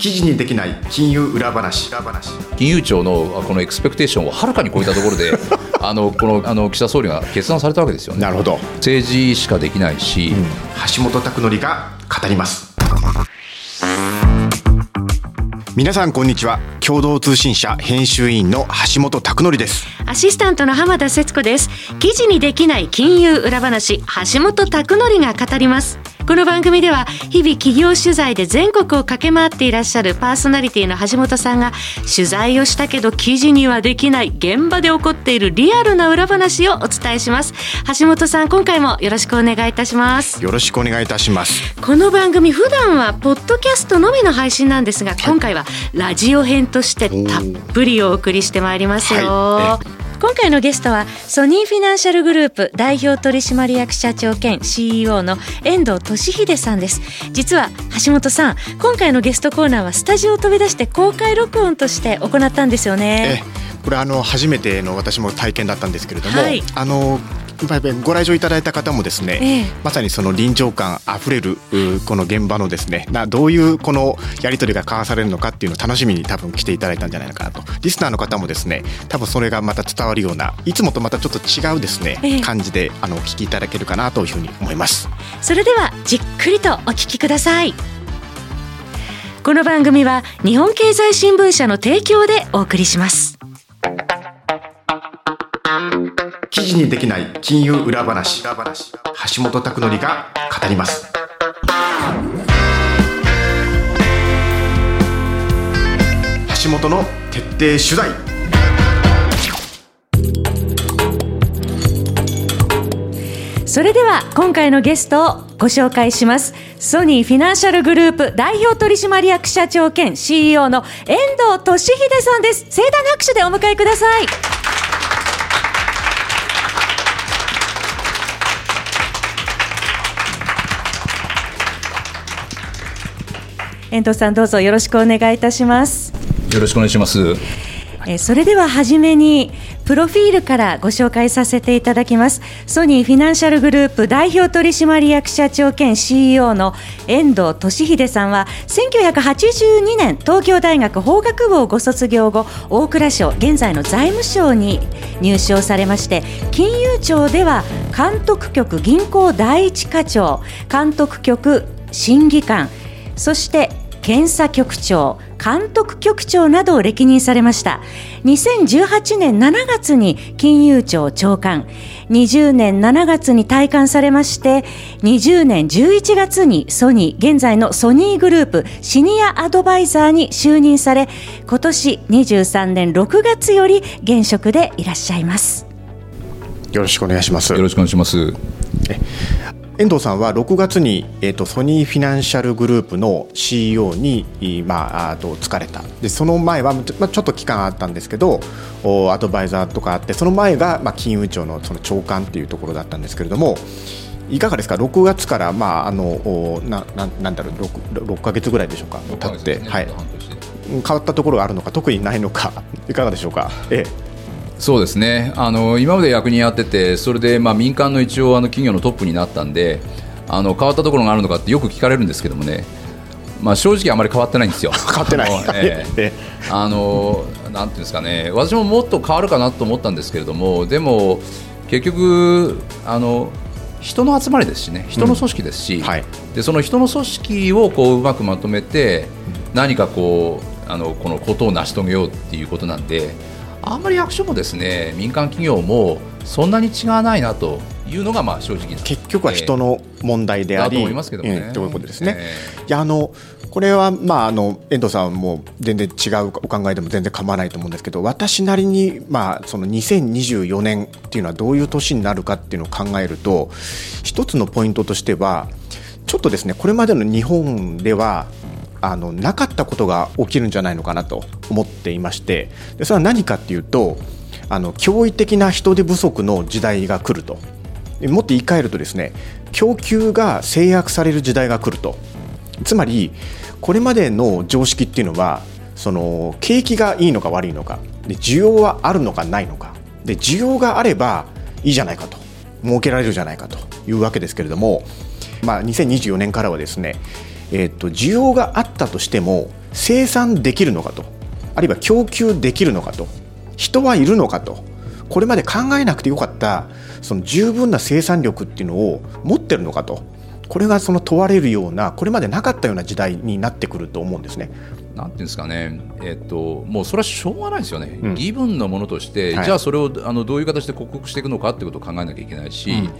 記事にできない金融裏話。金融庁のこのエクスペクテーションをはるかに超えたところで あのこのあの岸田総理が決断されたわけですよね。なるほど。政治しかできないし、うん、橋本拓則が語ります。皆さんこんにちは。共同通信社編集員の橋本拓則です。アシスタントの浜田節子です。記事にできない金融裏話橋本拓則が語りますこの番組では日々企業取材で全国を駆け回っていらっしゃるパーソナリティの橋本さんが取材をしたけど記事にはできない現場で起こっているリアルな裏話をお伝えします。橋本さん今回もよろしくお願いいたします。よろしくお願い。いたしますこの番組普段はポッドキャストのみの配信なんですが、今回はラジオ編としてたっぷりお送りしてまいりますよ、はい今回のゲストはソニーフィナンシャルグループ代表取締役社長兼 CEO の遠藤俊秀さんです。実は橋本さん今回のゲストコーナーはスタジオを飛び出して公開録音として行ったんですよね。これあの初めての私も体験だったんですけれども、はい、あのご来場いただいた方もですね、ええ、まさにその臨場感あふれるこの現場のですねなどういうこのやり取りが交わされるのかっていうのを楽しみに多分来ていただいたんじゃないかなと。リスナーの方もですね多分それがまた伝わるようないつもとまたちょっと違うですね、え、感じであのお聞きいただけるかなというふうに思います。それではじっくりとお聞きください。この番組は日本経済新聞社の提供でお送りします記事にできない金融裏話。橋本拓則が語ります。橋本の徹底取材。それでは今回のゲストをご紹介します。ソニーフィナンシャルグループ代表取締役社長兼 CEO の遠藤俊秀さんです。盛大な拍手でお迎えください。遠藤さんどうぞよろしくお願いいたします。よろしくお願いします。えそれでは初めにプロフィールからご紹介させていただきます。ソニーフィナンシャルグループ代表取締役社長兼 CEO の遠藤俊秀さんは1982年東京大学法学部をご卒業後大蔵省現在の財務省に入省されまして金融庁では監督局銀行第一課長監督局審議官そして検査局長監督局長などを歴任されました。2018年7月に金融庁長官。20年7月に退官されまして20年11月にソニー現在のソニーグループシニアアドバイザーに就任され今年23年6月より現職でいらっしゃいます。よろしくお願いします。よろしくお願いします遠藤さんは6月に、えーと、ソニーフィナンシャルグループの CEO に、まあ、あと疲れた。でその前は、まあ、ちょっと期間あったんですけどアドバイザーとかあってその前が、まあ、金融庁のその長官っていうところだったんですけれどもいかがですか？6月から、まあ、あのなななんだろう 6, 6ヶ月ぐらいでしょうか？経って、ね、はい、変わったところがあるのか特にないのかいかがでしょうか？ええそうですね。あの今まで役人やっててそれでまあ民間の一応あの企業のトップになったんであの変わったところがあるのかってよく聞かれるんですけどもね、まあ、正直あまり変わってないんですよ。変わってない、ええ。あのなんていうんですかね。私ももっと変わるかなと思ったんですけれどもでも結局あの人の集まりですしね。人の組織ですし、うん。はい、でその人の組織をこううまくまとめて何かこうあのこのことを成し遂げようっていうことなんで。あんまり役所もですね民間企業もそんなに違わないなというのがまあ正直結局は人の問題であり、えー、と思いますけどね、ということですね。えー、いやあのこれは、まあ、あの遠藤さんも全然違うお考えでも全然構わないと思うんですけど私なりに、まあ、その2024年っていうのはどういう年になるかっていうのを考えると一つのポイントとしてはちょっとですねこれまでの日本ではあのなかったことが起きるんじゃないのかなと思っていましてでそれは何かっていうとあの驚異的な人手不足の時代が来ると。もっと言い換えるとですね供給が制約される時代が来ると。つまりこれまでの常識っていうのはその景気がいいのか悪いのかで需要はあるのかないのか。で需要があればいいじゃないかと。儲けられるじゃないかというわけですけれども、まあ、2024年からはですねえーと、需要があったとしても生産できるのかとあるいは供給できるのかと人はいるのかとこれまで考えなくてよかったその十分な生産力っていうのを持ってるのかとこれがその問われるようなこれまでなかったような時代になってくると思うんですね。なんていうんですかね、えっと、もうそれはしょうがないですよね、うん、義分のものとして、はい、じゃあそれをあのどういう形で克服していくのかということを考えなきゃいけないし、うん、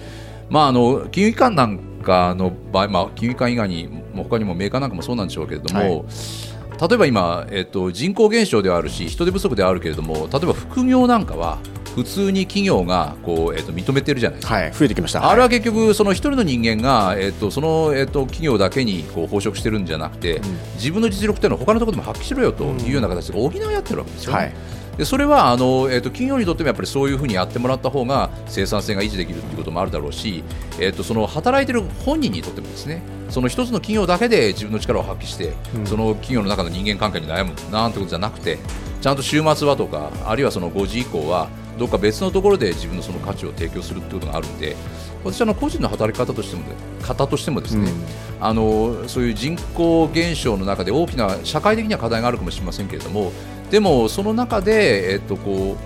まあ、あの金融機関なんかの場合、まあ、金融機関以外にも他にもメーカーなんかもそうなんでしょうけれども、はい。例えば今、えっと、人口減少ではあるし人手不足ではあるけれども例えば副業なんかは普通に企業がこう、えっと、認めてるじゃないですか、はい、増えてきました。あれは結局その一人の人間が、えっと、その、えっと、企業だけにこう飽食してるんじゃなくて、うん、自分の実力っていうのは他のところでも発揮しろよというような形で補い合ってるわけですよ、ね、はいでそれはあの、えーと、企業にとってもやっぱりそういうふうにやってもらった方が生産性が維持できるということもあるだろうし、えーと、その働いている本人にとってもですねその一つの企業だけで自分の力を発揮して、うん、その企業の中の人間関係に悩むなんてことじゃなくてちゃんと週末はとかあるいはその5時以降はどっか別のところで自分のその価値を提供するということがあるんで私はの個人の働き方としても方としてもですね、うん、あのそういう人口減少の中で大きな社会的には課題があるかもしれませんけれどもでもその中で、えっと、こ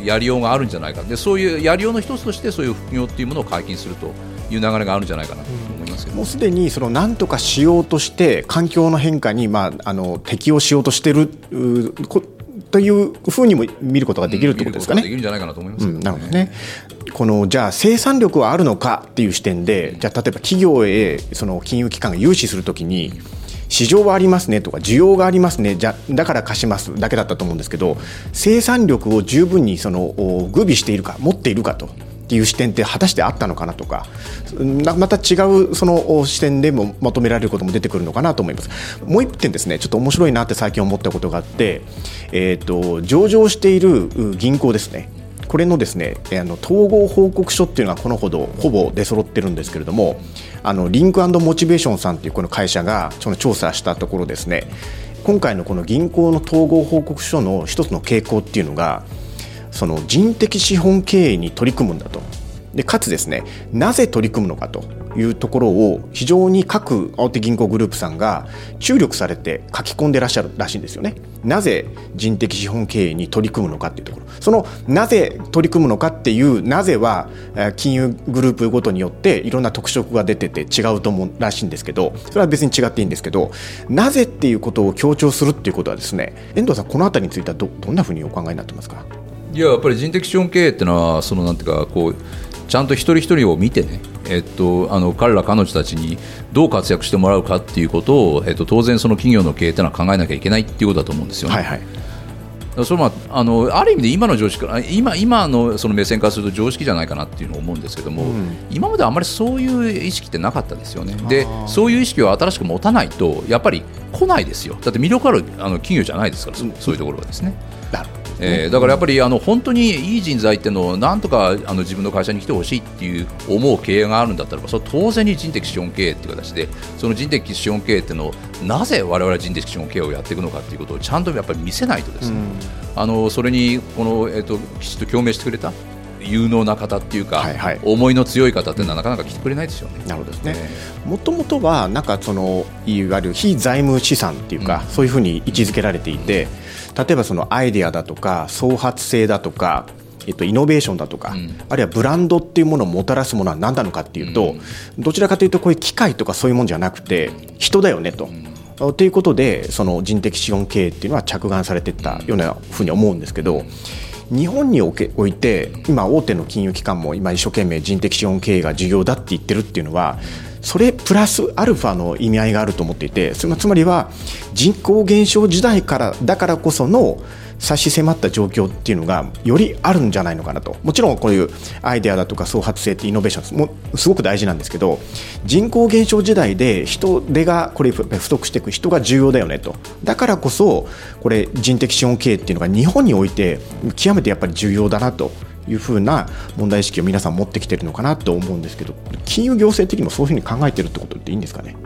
うやりようがあるんじゃないかでそういうやりようの一つとしてそういう副業っていうものを解禁するという流れがあるんじゃないかなと思いますけど、うん、もうすでにその何とかしようとして環境の変化に、まあ、あの適応しようとしているというふうにも見ることができるということですかね。できるんじゃないかなと思います、ねうん、なるほどね。このじゃあ生産力はあるのかっていう視点で、じゃあ例えば企業へその金融機関が融資するときに。市場はありますねとか需要がありますねじゃだから貸しますだけだったと思うんですけど生産力を十分にその具備しているか持っているかとっていう視点って果たしてあったのかなとかまた違うその視点でもまとめられることも出てくるのかなと思います。もう一点ですねちょっと面白いなって最近思ったことがあって、えーと上場している銀行ですね。これのですねあの統合報告書っていうのがこのほどほぼ出揃ってるんですけれどもあのリンクモチベーションさんっていうこの会社がその調査したところですね今回のこの銀行の統合報告書の一つの傾向っていうのがその人的資本経営に取り組むんだと。でかつですねなぜ取り組むのかと。いうところを非常に各大手銀行グループさんが注力されて書き込んでらっしゃるらしいんですよね。なぜ人的資本経営に取り組むのかっていうところそのなぜ取り組むのかっていうなぜは金融グループごとによっていろんな特色が出てて違うと思うらしいんですけどそれは別に違っていいんですけどなぜっていうことを強調するっていうことはですね遠藤さんこの辺りについてはどどんなふうにお考えになってますか？いややっぱり人的資本経営っていうのはそのなんていうかこうちゃんと一人一人を見てね、えっと、あの彼ら彼女たちにどう活躍してもらうかっていうことを、えっと、当然その企業の経営というのは考えなきゃいけないっていうことだと思うんですよね。はいはい。それまあ、あのある意味で今の常識今今のその目線からすると常識じゃないかなっていうのを思うんですけども、うん、今まであまりそういう意識ってなかったですよね。でそういう意識を新しく持たないとやっぱり来ないですよ。だって魅力あるあの企業じゃないですからそういうところはですね。えー、だからやっぱりあの本当にいい人材っていうのをなんとかあの自分の会社に来てほしいっていう思う経営があるんだったらそれは当然に人的資本経営っていう形でその人的資本経営っていうのをなぜ我々は人的資本経営をやっていくのかっていうことをちゃんとやっぱり見せないとですね、うん、あのそれにこの、えーと、きちっと共鳴してくれた有能な方っていうか、はいはい、思いの強い方っていうのはなかなか来てくれないですよね。なるほどですね。もともとはなんかそのいわゆる非財務資産っていうか、うん、そういうふうに位置づけられていて。うん例えばそのアイデアだとか創発性だとかえっと、イノベーションだとか、うん、あるいはブランドっていうものをもたらすものは何なのかっていうと、うん、どちらかというとこういう機械とかそういうもんじゃなくて人だよねと。うん、ということでその人的資本経営っていうのは着眼されていったようなふうに思うんですけど日本におけおいて今大手の金融機関も今一生懸命人的資本経営が重要だって言ってるっていうのはそれプラスアルファの意味合いがあると思っていてつまりは人口減少時代からだからこその差し迫った状況っていうのがよりあるんじゃないのかなと。もちろんこういうアイデアだとか創発性ってイノベーションもすごく大事なんですけど人口減少時代で人手がこれ不足していく人が重要だよねと。だからこそこれ人的資本経営っていうのが日本において極めてやっぱり重要だなと。いうふうな問題意識を皆さん持ってきているのかなと思うんですけど金融行政的にもそういうふうに考えているってことっていいんですかね？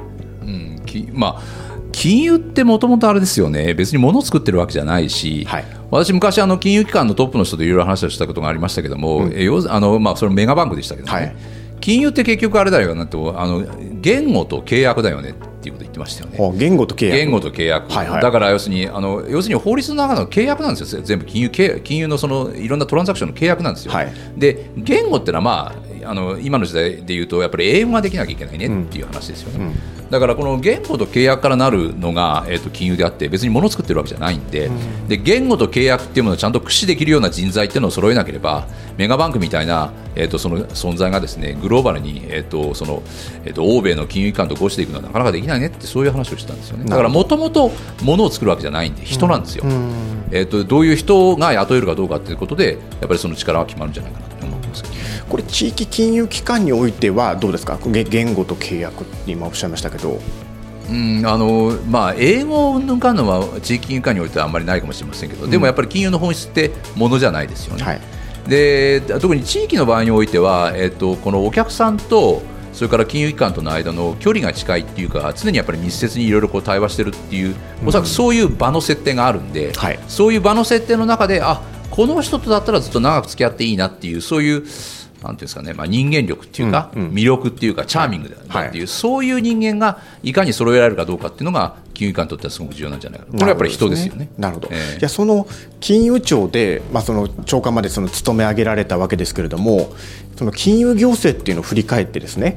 うんきまあ金融ってもともとあれですよね、別に物を作ってるわけじゃないし、はい、私、昔、あの金融機関のトップの人といろいろ話をしたことがありましたけども、うん、あのまあ、それメガバンクでしたけどね、はい、金融って結局あれだよなとあの言語と契約だよねっていうことを言ってましたよね。言語と契約。言語と契約、はいはい、だから要するにあの要するに法律の中の契約なんですよ、全部金融金融のそのいろんなトランザクションの契約なんですよ。はい、で言語っていうのは、まあ、あの今の時代でいうとやっぱり英語ができなきゃいけないねっていう話ですよね。うん。うんだからこの言語と契約からなるのが、えー、と金融であって別に物を作ってるわけじゃないんでうん、で言語と契約っていうものをちゃんと駆使できるような人材っていうのを揃えなければメガバンクみたいな、えー、とその存在がですねグローバルに、えーとそのえー、と欧米の金融機関と合していくのはなかなかできないねってそういう話をしてたんですよね。だからもともと物を作るわけじゃないんで人なんですよ、うん、えー、とどういう人が雇えるかどうかということでやっぱりその力は決まるんじゃないかなと思いますこれ地域金融機関においてはどうですか？言語と契約って今おっしゃいましたけど。うんあのまあ、英語を抜かんのは地域金融機関においてはあんまりないかもしれませんけど、うん、でもやっぱり金融の本質ってものじゃないですよね。はい、で特に地域の場合においては、えっと、このお客さんとそれから金融機関との間の距離が近いっていうか常にやっぱり密接にいろいろ対話してるっていうおそらくそういう場の設定があるんで、うんはい、そういう場の設定の中であこの人とだったらずっと長く付き合っていいなっていうそういうなんていうんですかね、まあ、人間力っていうか、うんうん、魅力っていうか、チャーミングだっていう、はい、そういう人間がいかに揃えられるかどうかっていうのが、金融機関にとってはすごく重要なんじゃないかこれはやっぱり人ですよね。なるほど、えー、いやその金融庁で、まあ、その長官までその務め上げられたわけですけれども、その金融行政っていうのを振り返ってですね、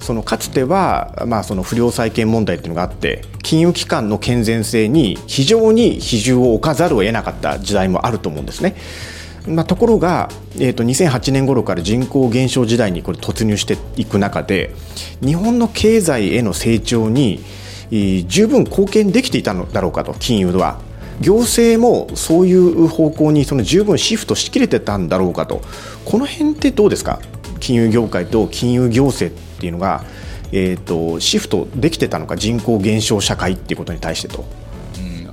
そのかつては、まあ、その不良債権問題っていうのがあって金融機関の健全性に非常に比重を置かざるを得なかった時代もあると思うんですね。まあ、ところが、えー、と2008年頃から人口減少時代にこれ突入していく中で日本の経済への成長に十分貢献できていたのだろうかと金融は。行政もそういう方向にその十分シフトしきれてたんだろうかと。この辺ってどうですか？金融業界と金融行政っていうのが、えーとシフトできてたのか？人口減少社会っていうことに対してと。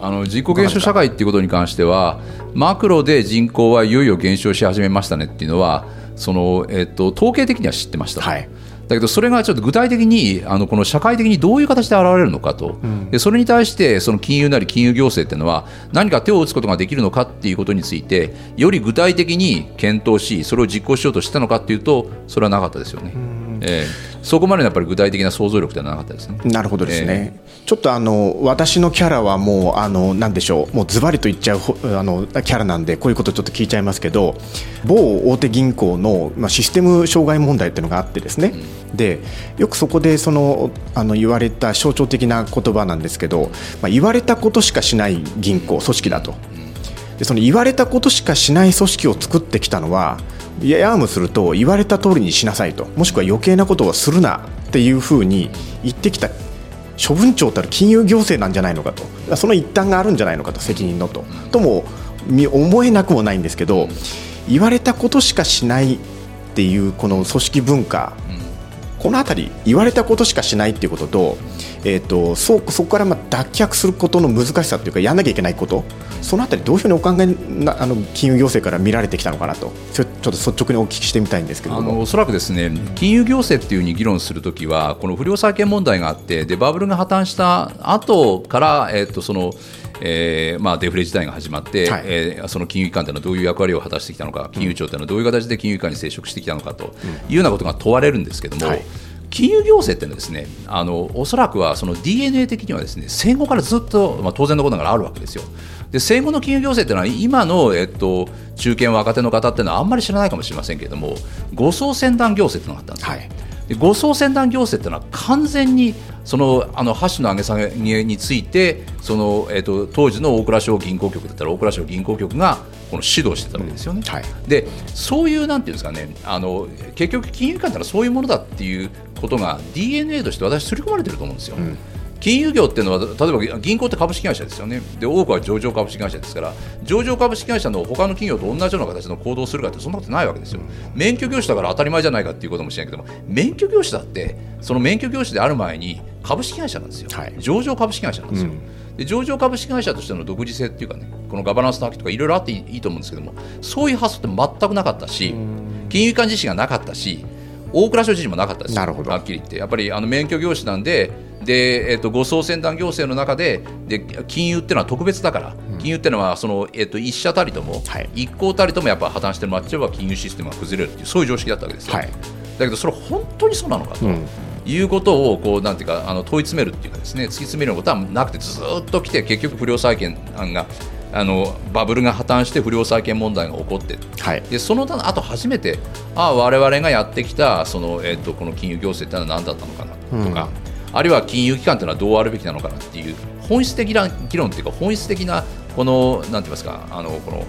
あの人口減少社会っていうことに関してはマクロで人口はいよいよ減少し始めましたねっていうのはその、えっと、統計的には知ってました、はい、だけどそれがちょっと具体的にあのこの社会的にどういう形で現れるのかと、うん、でそれに対してその金融なり金融行政っていうのは何か手を打つことができるのかっていうことについてより具体的に検討しそれを実行しようとしたのかっていうとそれはなかったですよね。うん。えー、そこまでやっぱり具体的な想像力ではなかったですね。なるほどですね。えー、ちょっとあの私のキャラはもうあのなんでしょう、もうズバリと言っちゃうあのキャラなんでこういうことちょっと聞いちゃいますけど、某大手銀行のまあシステム障害問題っていうのがあってですね。うん、でよくそこでそのあの言われた象徴的な言葉なんですけど、まあ言われたことしかしない銀行組織だと。でその言われたことしかしない組織を作ってきたのは。ややもすると言われた通りにしなさいと。もしくは余計なことをするなっていうふうに言ってきた処分庁たる金融行政なんじゃないのかと。その一端があるんじゃないのかと責任のと。とも思えなくもないんですけど言われたことしかしないっていうこの組織文化。この辺り言われたことしかしないっていうことと,、えーと、そそこからまあ脱却することの難しさというかやらなきゃいけないこと。そのあたりどういうふうにお考えなあの金融行政から見られてきたのかなと。ちょっと率直にお聞きしてみたいんですけども。おそらくですね金融行政っていうふうに議論するときはこの不良債権問題があってでバブルが破綻した後から、えー、とそのえーまあ、デフレ時代が始まって、はい、えー、その金融機関というのはどういう役割を果たしてきたのか、金融庁というのはどういう形で金融機関に接触してきたのかというようなことが問われるんですけども、はい、金融行政っていうのはですねあのおそらくはその DNA 的にはですね戦後からずっと、まあ、当然のことながらあるわけですよ。で戦後の金融行政というのは今の、えっと、中堅若手の方っていうのはあんまり知らないかもしれませんけれども護送船団行政というのがあったんですよ。はいで護送船団行政というのは完全にそのあの箸の上げ下げについてその、えーと、当時の大蔵省銀行局だったら大蔵省銀行局がこの指導してたわけですよね。うんはい、でそういうなんていうんですかねあの結局金融機関というのはそういうものだっていうことが DNA として私刷り込まれてると思うんですよ。うん。金融業っていうのは例えば銀行って株式会社ですよね。で多くは上場株式会社ですから上場株式会社の他の企業と同じような形の行動をするかってそんなことないわけですよ。免許業種だから当たり前じゃないかっていうこともしれないけども免許業種だってその免許業種である前に株式会社なんですよ、はい、上場株式会社なんですよ、うん、で上場株式会社としての独自性っていうかねこのガバナンスの秋とかいろいろあっていいと思うんですけどもそういう発想って全くなかったし金融機関自身がなかったし大蔵省自身もなかったですはっきり言って。やっぱりあの免許業種なんでで、えーと、護送船団行政の中でで金融っていうのは特別だから、うん、金融っていうのはその、えーと、一社たりとも、はい、一行たりともやっぱ破綻してもらっちゃえば金融システムが崩れるっていうそういう常識だったわけですよ、はい、だけどそれ本当にそうなのかと。うんいうことをこうなんていうかあの問い詰めるっていうかですね突き詰めることはなくてずっと来て結局不良債権があのバブルが破綻して不良債権問題が起こって、はい、でその後初めてあ我々がやってきたその、えーと、この金融行政というのは何だったのかなとか、うん、あるいは金融機関というのはどうあるべきなのかなっていう本質的な議論というか本質的なこのなんて言いますかあのこの、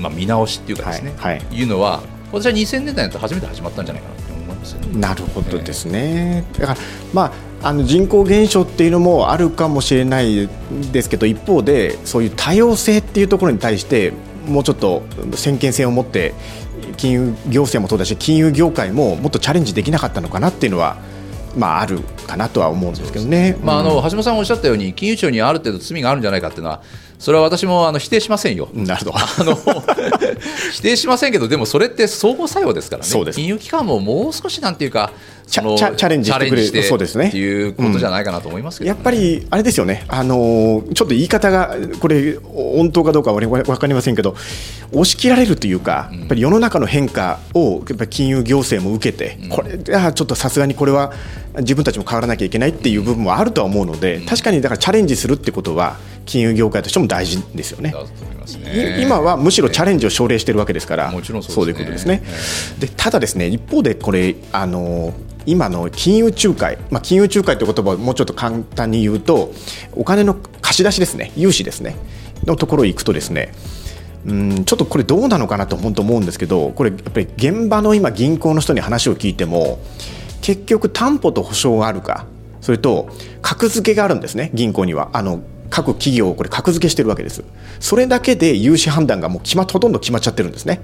まあ、見直しっていうかですね、はい。はい、いうのは私は2000年代と初めて始まったんじゃないかなと思います、ね、なるほどですね、えー、だからまああの人口減少っていうのもあるかもしれないですけど一方でそういう多様性っていうところに対してもうちょっと先見性を持って金融行政もそうだし金融業界ももっとチャレンジできなかったのかなっていうのはまあ、あるかなとは思うんですけどね、まあ、あの橋本さんがおっしゃったように金融庁にある程度罪があるんじゃないかっていうのはそれは私もあの否定しませんよ。なるほど。あの 否定しませんけどでもそれって相互作用ですからね。金融機関ももう少しなんていうかチャチャレンジしてくれるそうですね。っていうことじゃないかなと思いますけど、ね。うん、やっぱりあれですよね、あのちょっと言い方がこれ本当かどうかは分かりませんけど押し切られるというか、やっぱり世の中の変化をやっぱり金融行政も受けて、うん、これちょっとさすがにこれは自分たちも変わらなきゃいけないっていう部分もあるとは思うので、確かにだからチャレンジするってことは金融業界としても大事ですよね。ね。今はむしろチャレンジを奨励しているわけですから、もちろんそういうことですね。でただですね一方でこれあの今の金融仲介、まあ、金融仲介という言葉をもうちょっと簡単に言うとお金の貸し出しですね。融資ですね。のところに行くとですねうんちょっとこれどうなのかなと本当思うんですけどこれやっぱり現場の今銀行の人に話を聞いても結局担保と保証があるかそれと格付けがあるんですね銀行には。あの各企業をこれ格付けしてるわけです。それだけで融資判断がもう決まほとんど決まっちゃってるんですね。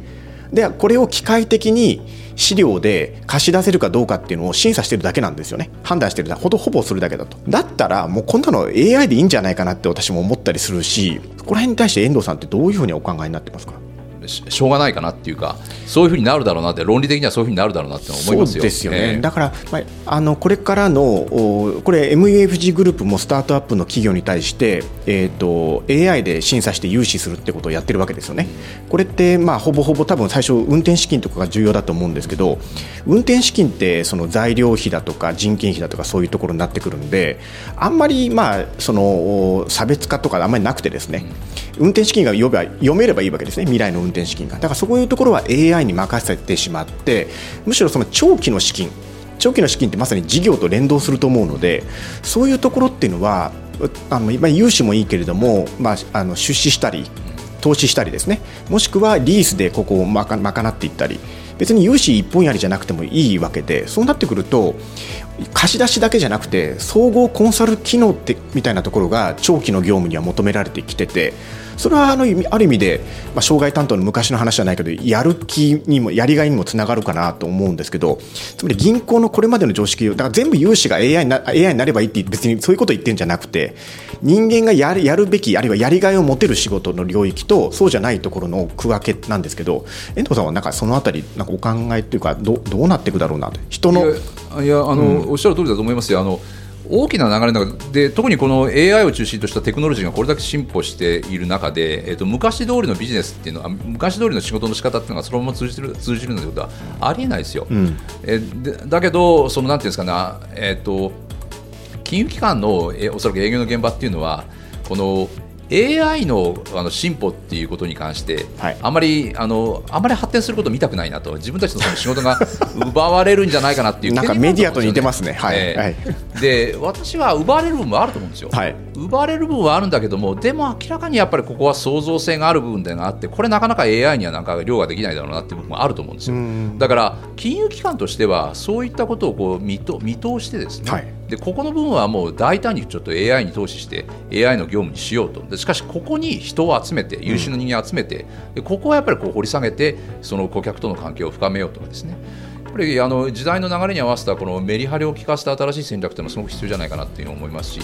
でこれを機械的に資料で貸し出せるかどうかっていうのを審査してるだけなんですよね。判断してるほどほぼするだけだと。だったらもうこんなの AI でいいんじゃないかなって私も思ったりするしそこら辺に対して遠藤さんってどういうふうにお考えになってますか？しょうがないかなっていうかそういうふうになるだろうなって論理的にはそういうふうになるだろうなって思いますよ。ですよね、えー、だから、まあ、あのこれからのおこれ MUFG グループもスタートアップの企業に対して、えーと、AI で審査して融資するってことをやってるわけですよね、これって、まあ、ほぼほぼ多分最初運転資金とかが重要だと思うんですけど運転資金ってその材料費だとか人件費だとかそういうところになってくるんであんまり、まあ、その差別化とかあんまりなくてですね運転資金が読めば読めればいいわけですね。未来の運転資金がだからそういうところは AI に任せてしまってむしろその長期の資金長期の資金ってまさに事業と連動すると思うのでそういうところっていうのはあのま融資もいいけれども、まあ、あの出資したり投資したりですね。もしくはリースでここを賄っていったり別に融資一本やりじゃなくてもいいわけでそうなってくると貸し出しだけじゃなくて総合コンサル機能ってみたいなところが長期の業務には求められてきててそれはあのある意味で、まあ、障害担当の昔の話じゃないけどやる気にもやりがいにもつながるかなと思うんですけどつまり銀行のこれまでの常識だから全部融資が AI な AI になればいいって別にそういうこと言ってるんじゃなくて人間がやるやるべきあるいはやりがいを持てる仕事の領域とそうじゃないところの区分けなんですけど遠藤さんはなんかそのあたりなんかお考えっていうかどどうなっていくだろうなと。人のいやあの、うん、おっしゃる通りだと思いますよ。あの大きな流れの中で特にこの AI を中心としたテクノロジーがこれだけ進歩している中で、えー、と昔通りのビジネスっていうのは昔通りの仕事の仕方っていうのがそのまま通じる通じるなんてことはありえないですよ。うん、えー、でだけどそのなんていうんですかね、えーと、金融機関のえおそらく営業の現場っていうのはこの AI のあの進歩っていうことに関して、はい、あまりあのあまり発展することを見たくないなと。自分たちのその仕事が奪われるんじゃないかなっていうなんかメディアと似てますね、はい、えーはい、で私は奪われる部分もあると思うんですよ、はい、奪われる部分はあるんだけどもでも明らかにやっぱりここは創造性がある部分でがあってこれなかなか AI にはなんか量ができないだろうなっていう部分もあると思うんですよ。だから金融機関としてはそういったことをこう見と見通してですね、はい。でここの部分はもう大胆にちょっと AI に投資して AI の業務にしようと。しかしここに人を集めて優秀な人間を集めて、でここはやっぱりこう掘り下げてその顧客との関係を深めようとかですねやっぱりあの時代の流れに合わせたこのメリハリを利かせた新しい戦略というのはすごく必要じゃないかなという思いますし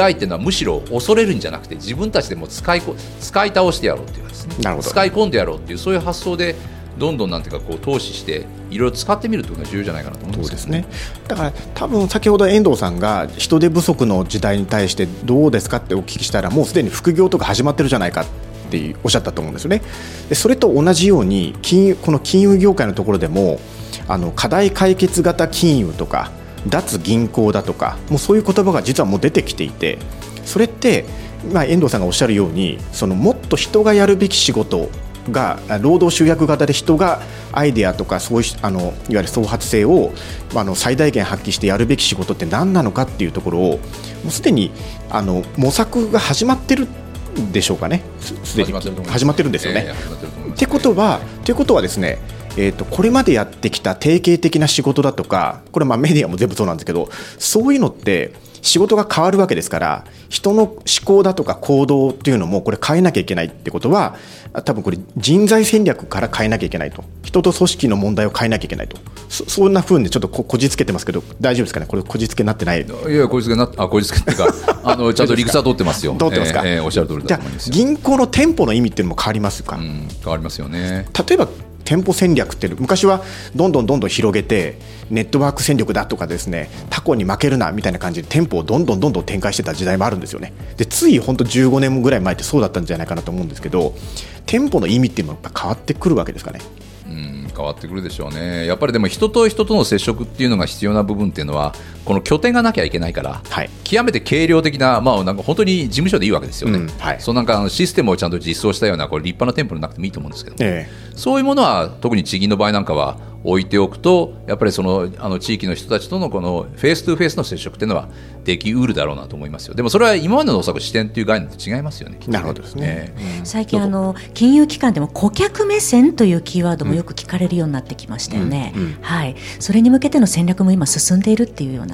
AI っていうのはむしろ恐れるんじゃなくて自分たちでも使い使い倒してやろうというかですね。使い込んでやろうというそういう発想でどんどんなんていうかこう投資していろいろ使ってみるというのが重要じゃないかなと思うんです、ね、だから多分先ほど遠藤さんが人手不足の時代に対してどうですかってお聞きしたらもうすでに副業とか始まってるじゃないかておっしゃったと思うんですよね。でそれと同じように金この金融業界のところでもあの課題解決型金融とか脱銀行だとかもうそういう言葉が実はもう出てきていてそれって、まあ、遠藤さんがおっしゃるようにそのもっと人がやるべき仕事が労働集約型で人がアイデアとかそういうあのいわゆる創発性をあの最大限発揮してやるべき仕事って何なのかっていうところをもうすでにあの模索が始まってるでしょうかね、すでに始まってるんですよね。ってことは、ということはですね、えーと、これまでやってきた定型的な仕事だとかこれまあメディアも全部そうなんですけどそういうのって仕事が変わるわけですから人の思考だとか行動っていうのもこれ変えなきゃいけないってことは多分これ人材戦略から変えなきゃいけないと。人と組織の問題を変えなきゃいけないと。そそんなふうにちょっとここじつけてますけど大丈夫ですかね？これこじつけになってない？いやこじつけなあこじつけっていうか あのちゃんと理屈は通ってますよ。通ってますか、えーえー、おっしゃる通りだと思います銀行の店舗の意味っていうのも変わりますか、うん、変わりますよね。例えば店舗戦略って昔はどんどんどんどん広げてネットワーク戦力だとかですね他校に負けるなみたいな感じで店舗をどんどんどんどん展開してた時代もあるんですよねでつい本当15年ぐらい前ってそうだったんじゃないかなと思うんですけど店舗の意味っていうのはやっぱ変わってくるわけですかね。うん変わってくるでしょうね、やっぱりでも人と人との接触っていうのが必要な部分っていうのは、この拠点がなきゃいけないから、はい、極めて軽量的な、まあ、なんか本当に事務所でいいわけですよね、うんはい、そのなんかシステムをちゃんと実装したような、これ立派な店舗でなくてもいいと思うんですけど、えー、そういうものは特に地銀の場合なんかは、置いておくとやっぱりそのあの地域の人たちとのこのフェイス2フェイスの接触っていうのはできうるだろうなと思いますよ。でもそれは今までのおそらく視点という概念と違いますよね。なるほどですね、えー、最近あの金融機関でも顧客目線というキーワードもよく聞かれるようになってきましたよね、うんうん、はい。それに向けての戦略も今進んでいるっていうような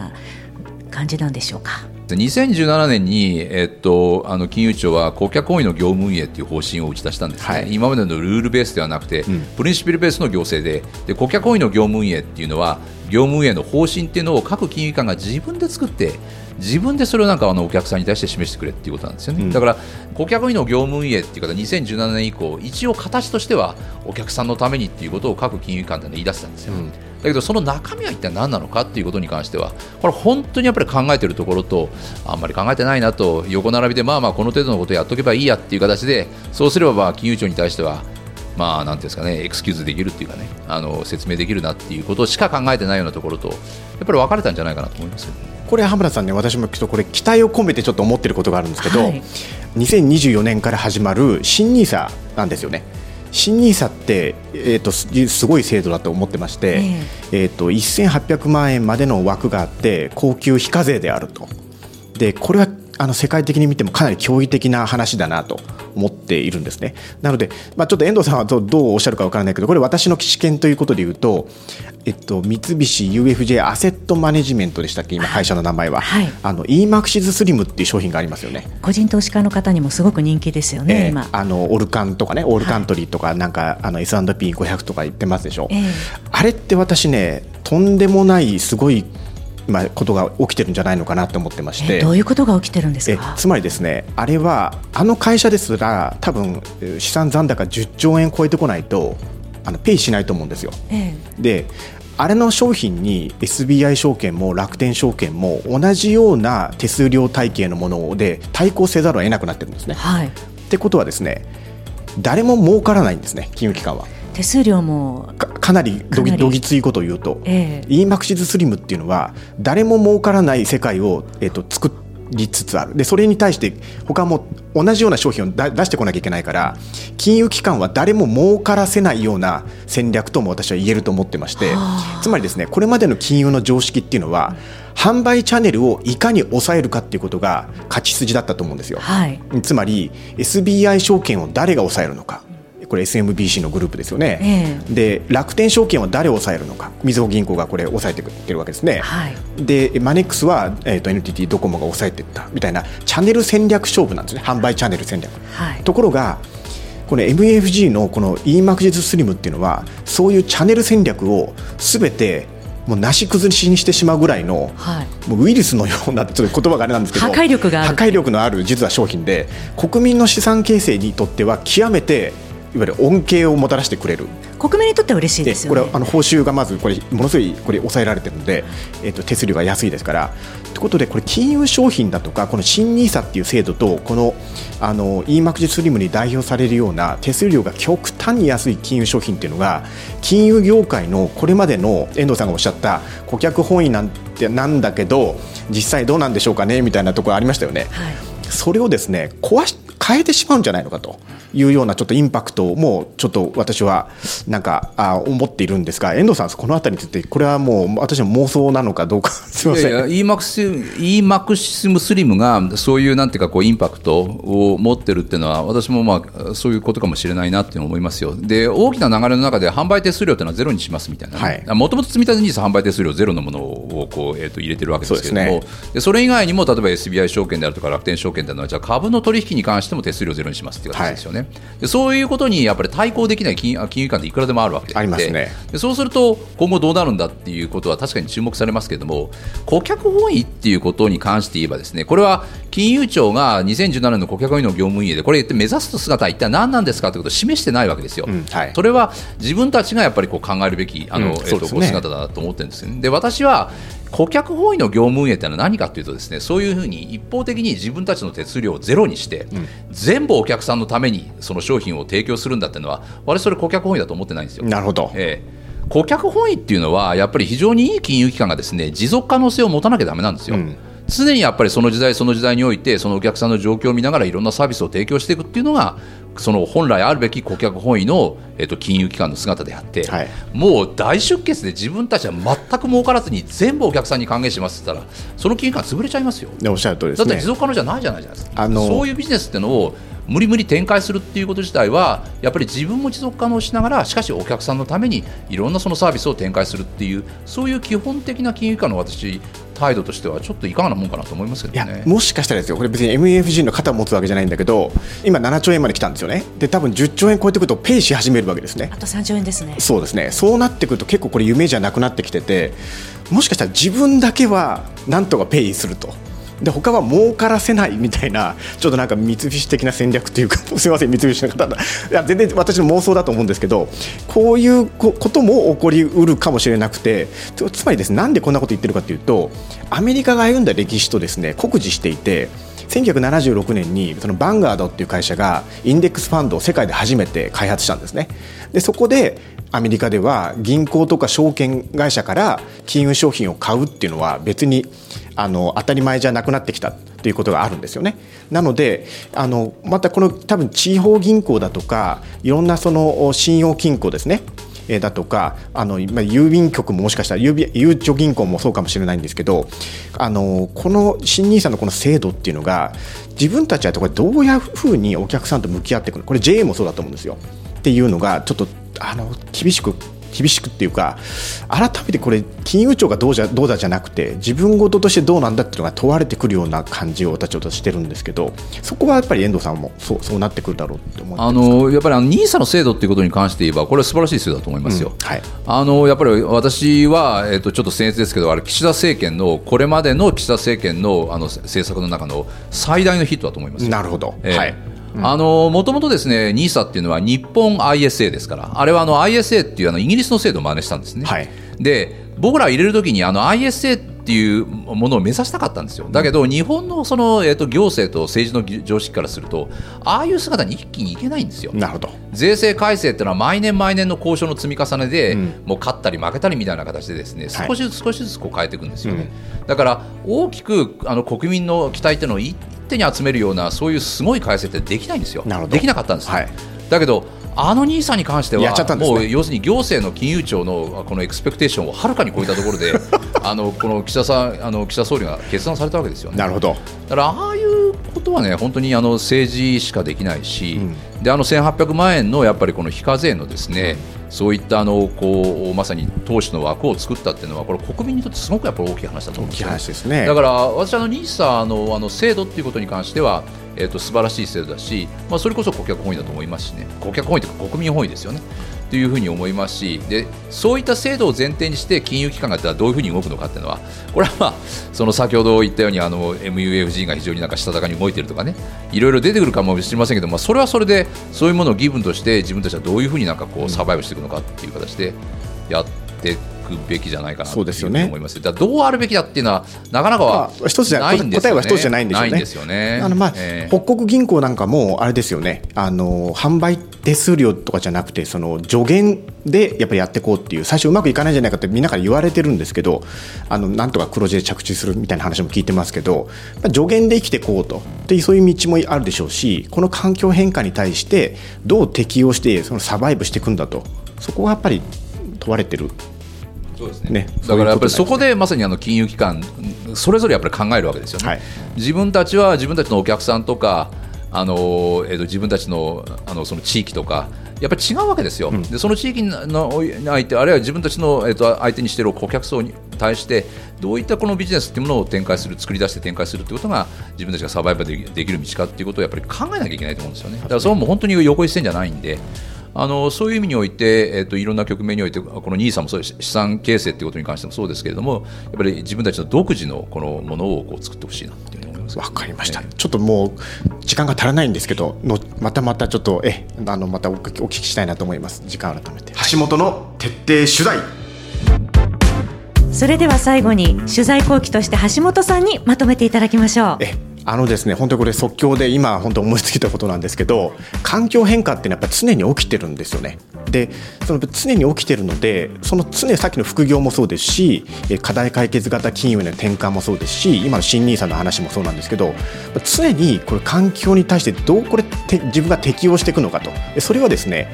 感じなんでしょうか？2017年に、えっと、あの金融庁は顧客本位の業務運営という方針を打ち出したんですね、はい、今までのルールベースではなくて、うん、プリンシピルベースの行政でで顧客本位の業務運営っていうのは業務運営の方針っていうのを各金融機関が自分で作って自分でそれをなんかあのお客さんに対して示してくれっていうことなんですよね、うん、だから顧客費の業務運営っていう方2017年以降一応形としてはお客さんのためにっていうことを各金融機関で言い出したんですよ、うん、だけどその中身は一体何なのかっていうことに関してはこれ本当にやっぱり考えているところとあんまり考えてないなと横並びでまあまあこの程度のことをやっておけばいいやっていう形でそうすればまあ金融庁に対してはまあ、なんていうんですかね、エクスキューズできるっていうかね、あの説明できるなっていうことしか考えてないようなところと、やっぱり分かれたんじゃないかなと思いますよ、これ、浜田さんね、私もこれ、期待を込めてちょっと思ってることがあるんですけど、はい、2024年から始まる新 NISA なんですよね。新 NISA って、えーと、すごい制度だと思ってまして、えー、えーと1800万円までの枠があって高級非課税であると。でこれはあの世界的に見てもかなり驚異的な話だなと思っているんですね。なので、まあ、ちょっと遠藤さんはどうおっしゃるか分からないけどこれ私の知見ということで言うと、えっと、三菱 UFJ アセットマネジメントでしたっけ？今会社の名前は、はい、あの EMAXIS スリムっていう商品がありますよね。個人投資家の方にもすごく人気ですよね、えー、今。あのオルカンとかねオールカントリーとか、はい、なんかあの S&P500 とか言ってますでしょ、えー、あれって私ねとんでもないすごい今ことが起きてるんじゃないのかなと思ってましてどういうことが起きてるんですか？つまりですねあれはあの会社ですら多分資産残高10兆円超えてこないとあのペイしないと思うんですよ。ええ、であれの商品に SBI 証券も楽天証券も同じような手数料体系のもので対抗せざるを得なくなってるんですね。はい、ってことはですね誰も儲からないんですね金融機関は。手数料もかなりどぎどぎついことを言うと、えー、EMAXIS スリムっていうのは誰も儲からない世界を、えーと、作りつつある。でそれに対して他も同じような商品を出してこなきゃいけないから金融機関は誰も儲からせないような戦略とも私は言えると思ってましてつまりですねこれまでの金融の常識っていうのは販売チャンネルをいかに抑えるかっていうことが勝ち筋だったと思うんですよ、はい、つまり SBI 証券を誰が抑えるのかこれ SMBC のグループですよね、えー、で楽天証券は誰を抑えるのか。みずほ銀行がこれ抑えていってるわけですね、はい、でマネックスは、えーと、NTT ドコモが抑えていった。みたいなチャンネル戦略勝負なんですね。販売チャンネル戦略、はい、ところがこの MFG のこの EMAXIS スリムっていうのはそういうチャンネル戦略をすべてもうなし崩しにしてしまうぐらいの、はい、もうウイルスのようなちょっと言葉があれなんですけど破壊力が破壊力のある実は商品で国民の資産形成にとっては極めてゆる恩恵をもたらしてくれる。国民にとっては嬉しいですよ、ね、これあの報酬がまずこれものすごいこれ抑えられてるので、えーと、手数料が安いですから。ということでこれ金融商品だとかこの新 NISA っていう制度とこのあの e-max スリムに代表されるような手数料が極端に安い金融商品っていうのが金融業界のこれまでの遠藤さんがおっしゃった顧客本位なんてなんだけど実際どうなんでしょうかねみたいなところありましたよね。はい、それをですね壊し変えてしまうんじゃないのかというようなちょっとインパクトもちょっと私はなんかあ思っているんですが遠藤さんこのあたりについてこれはもう私の妄想なのかどうか すみません。いやいや e マクシ e マクシムスリムがそういうなんていうかこうインパクトを持ってるっていうのは私もまあそういうことかもしれないなって思いますよ。で大きな流れの中で販売手数料というのはゼロにしますみたいな。もともと積立 NISA 販売手数料ゼロのものをこう、えー、と入れてるわけですけれども。そ,、でそれ以外にも例えば SBI 証券であるとか楽天証券であるのはじゃあ株の取引に関しても手数料ゼロにしますっていう形ですよね、はい、でそういうことにやっぱり対抗できない金金融機関っていくらでもあるわけで。ありますね。でそうすると今後どうなるんだっていうことは確かに注目されますけれども顧客本位っていうことに関して言えばですねこれは金融庁が2017年の顧客本位の業務運営でこれ言って目指す姿は一体何なんですかということを示してないわけですよ、うんはい、それは自分たちがやっぱりこう考えるべきあの、うん、えーと、ね、姿だと思ってるんですよ、ね、で私は顧客本位の業務運営というのは何かというとですねそういうふうに一方的に自分たちの手数料をゼロにして、うん、全部お客さんのためにその商品を提供するんだっていうのは私それ顧客本位だと思ってないんですよ。なるほど、えー顧客本位っていうのはやっぱり非常にいい金融機関がですね持続可能性を持たなきゃだめなんですよ。うん常にやっぱりその時代その時代においてそのお客さんの状況を見ながらいろんなサービスを提供していくっていうのがその本来あるべき顧客本位の、えっと、金融機関の姿であって、はい、もう大出血で自分たちは全く儲からずに全部お客さんに還元しますって言ったらその金融機関潰れちゃいますよ。おっしゃる通りです、ね、だって持続可能じゃないじゃないですか。あのそういうビジネスっていうのを無理無理展開するっていうこと自体はやっぱり自分も持続可能しながらしかしお客さんのためにいろんなそのサービスを展開するっていうそういう基本的な金融機関の私態度としてはちょっといかがなもんかなと思いますけどね。もしかしたらですよ。これ別に MFG の肩を持つわけじゃないんだけど今7兆円まで来たんですよね。で多分10兆円超えてくるとペイし始めるわけですね。あと3兆円ですね。そうですね。そうなってくると結構これ夢じゃなくなってきててもしかしたら自分だけはなんとかペイするとで他は儲からせないみたいなちょっとなんか三菱的な戦略というか すみません三菱の方いや全然私の妄想だと思うんですけどこういうことも起こりうるかもしれなくてつまりですねなんでこんなこと言ってるかというとアメリカが歩んだ歴史とですね酷似していて1976年にそのバンガードっていう会社がインデックスファンドを世界で初めて開発したんですね。でそこでアメリカでは銀行とか証券会社から金融商品を買うっていうのは別にあの当たり前じゃなくなってきたということがあるんですよね。なのであのまたこの多分地方銀行だとかいろんなその信用金庫ですね。だとかあの、ま、郵便局ももしかしたら郵ゆうちょ銀行もそうかもしれないんですけどあのこの新 NISA のこの制度っていうのが自分たちはこれどういうふうにお客さんと向き合っていくの？これ JA もそうだと思うんですよ。っていうのがちょっとあの厳しく厳しくっていうか改めてこれ金融庁がどうじゃどうだじゃなくて自分事としてどうなんだっていうのが問われてくるような感じを私はしてるんですけどそこはやっぱり遠藤さんもそうそうなってくるだろうと思あのやっぱりあの NISA の制度っていうことに関して言えばこれは素晴らしい制度だと思いますよ。うんはい、あのやっぱり私は、えー、とちょっと僭越ですけどあれ岸田政権のこれまでの岸田政権のあの政策の中の最大のヒットだと思いますなるほど、えー、はいもともとですね NISA っていうのは日本 ISA ですからあれはあの ISA っていうあのイギリスの制度を真似したんですね。はい、で僕ら入れるときにあの ISA っていうものを目指したかったんですよ。だけど日本のその、えー、と行政と政治の常識からするとああいう姿に一気にいけないんですよ。なるほど。税制改正っていうのは毎年毎年の交渉の積み重ねで、うん、もう勝ったり負けたりみたいな形でですね少しずつ少しずつこう変えていくんですよね。うん、だから大きくあの国民の期待っていうのを一手に集めるようなそういうすごい改正ってできないんですよ。できなかったんです、はい、だけどあの NISA に関しては、ね、もう要するに行政の金融庁のこのエクスペクテーションをはるかに超えたところで あのこの岸田さんあの岸田総理が決断されたわけですよね。なるほど。だからああいうことはね本当にあの政治しかできないし、うん、であの1800万円のやっぱりこの非課税のですね、うん、そういったあのこうまさに投資の枠を作ったっていうのはこれ国民にとってすごくやっぱり大きい話だと思うんですね。だから私あの NISA のあの制度っていうことに関してはえーと、素晴らしい制度だし、まあ、それこそ顧客本位だと思いますしね。顧客本位というか国民本位ですよねというふうに思いますしでそういった制度を前提にして金融機関がどういうふうに動くのかっていうのはこれはまあその先ほど言ったようにあの MUFG が非常になんかしたたかに動いているとかねいろいろ出てくるかもしれませんけど、まあ、それはそれでそういうものを義務として自分たちはどういうふうになんかこうサバイブしていくのかっていう形でやってくべきじゃないかなと思います。すね、どうあるべきだっていうのはなかなかは一つじゃないんですよね。答えは一つじゃないんですよね。ですよね。あのまあ、えー、北国銀行なんかもあれですよね。あの販売手数料とかじゃなくてその助言でやっぱりやっていこうっていう最初うまくいかないんじゃないかってみんなから言われてるんですけど、あのなんとか黒字で着地するみたいな話も聞いてますけど、助言で生きていこうとでそういう道もあるでしょうし、この環境変化に対してどう適応してそのサバイブしていくんだと。そこがやっぱり問われてるそうですね、ね、だからやっぱりそこでまさにあの金融機関それぞれやっぱり考えるわけですよね、はい、自分たちは自分たちのお客さんとかあの、えー、と自分たちのあのその地域とかやっぱり違うわけですよ、うん、でその地域の相手あるいは自分たちの、えー、と相手にしている顧客層に対してどういったこのビジネスっていうものを展開する作り出して展開するということが自分たちがサバイバルできる道かっていうことをやっぱり考えなきゃいけないと思うんですよね。だからそれも本当に横一線じゃないんであのそういう意味において、えーと、いろんな局面においてこの NISA もそう資産形成ということに関してもそうですけれどもやっぱり自分たちの独自のこのものをこう作ってほしいなというふうに思います。わかりました、ちょっともう時間が足らないんですけどのまたまたちょっとえあのまたお聞きしたいなと思います。時間改めて。橋本の徹底取材。それでは最後に取材後期として橋本さんにまとめていただきましょう。えあのですね本当にこれ即興で今本当思いついたことなんですけど環境変化っていうのはやっぱ常に起きてるんですよね。でその常に起きてるのでその常さっきの副業もそうですし課題解決型金融への転換もそうですし今の新 NISA の話もそうなんですけど常にこれ環境に対してどうこれ自分が適応していくのかとそれはですね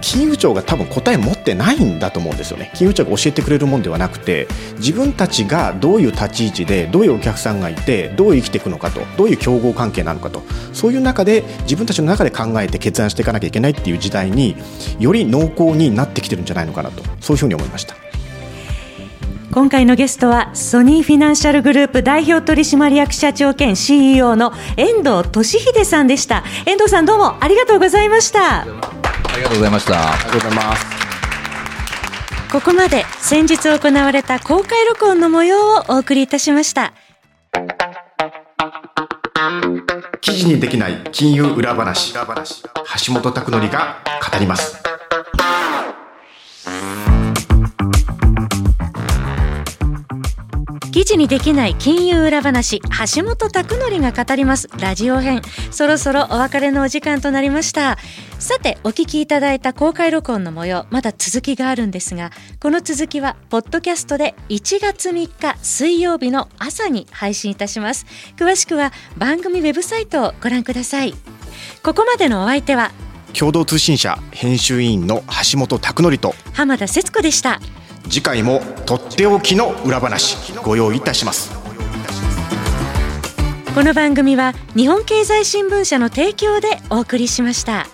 金融庁が多分答え持ってないんだと思うんですよね。金融庁が教えてくれるもんではなくて自分たちがどういう立ち位置でどういうお客さんがいてどう生きていくのかとどういう競合関係なのかと。そういう中で自分たちの中で考えて決断していかなきゃいけないっていう時代により濃厚になってきてるんじゃないのかなと。そういうふうに思いました。今回のゲストはソニーフィナンシャルグループ代表取締役社長兼 CEO の遠藤俊秀さんでした。遠藤さんどうもありがとうございました。ありがとうございました。ありがとうございます。ここまで先日行われた公開録音の模様をお送りいたしました。記事にできない金融裏話橋本拓典が語ります。記事にできない金融裏話橋本拓典が語ります。ラジオ編。そろそろお別れのお時間となりましたさてお聞きいただいた公開録音の模様まだ続きがあるんですがこの続きはポッドキャストで1月3日水曜日の朝に配信いたします。詳しくは番組ウェブサイトをご覧ください。ここまでのお相手は共同通信社編集委員の橋本拓典と浜田節子でした。次回もとっておきの裏話ご用意いたします。この番組は日本経済新聞社の提供でお送りしました。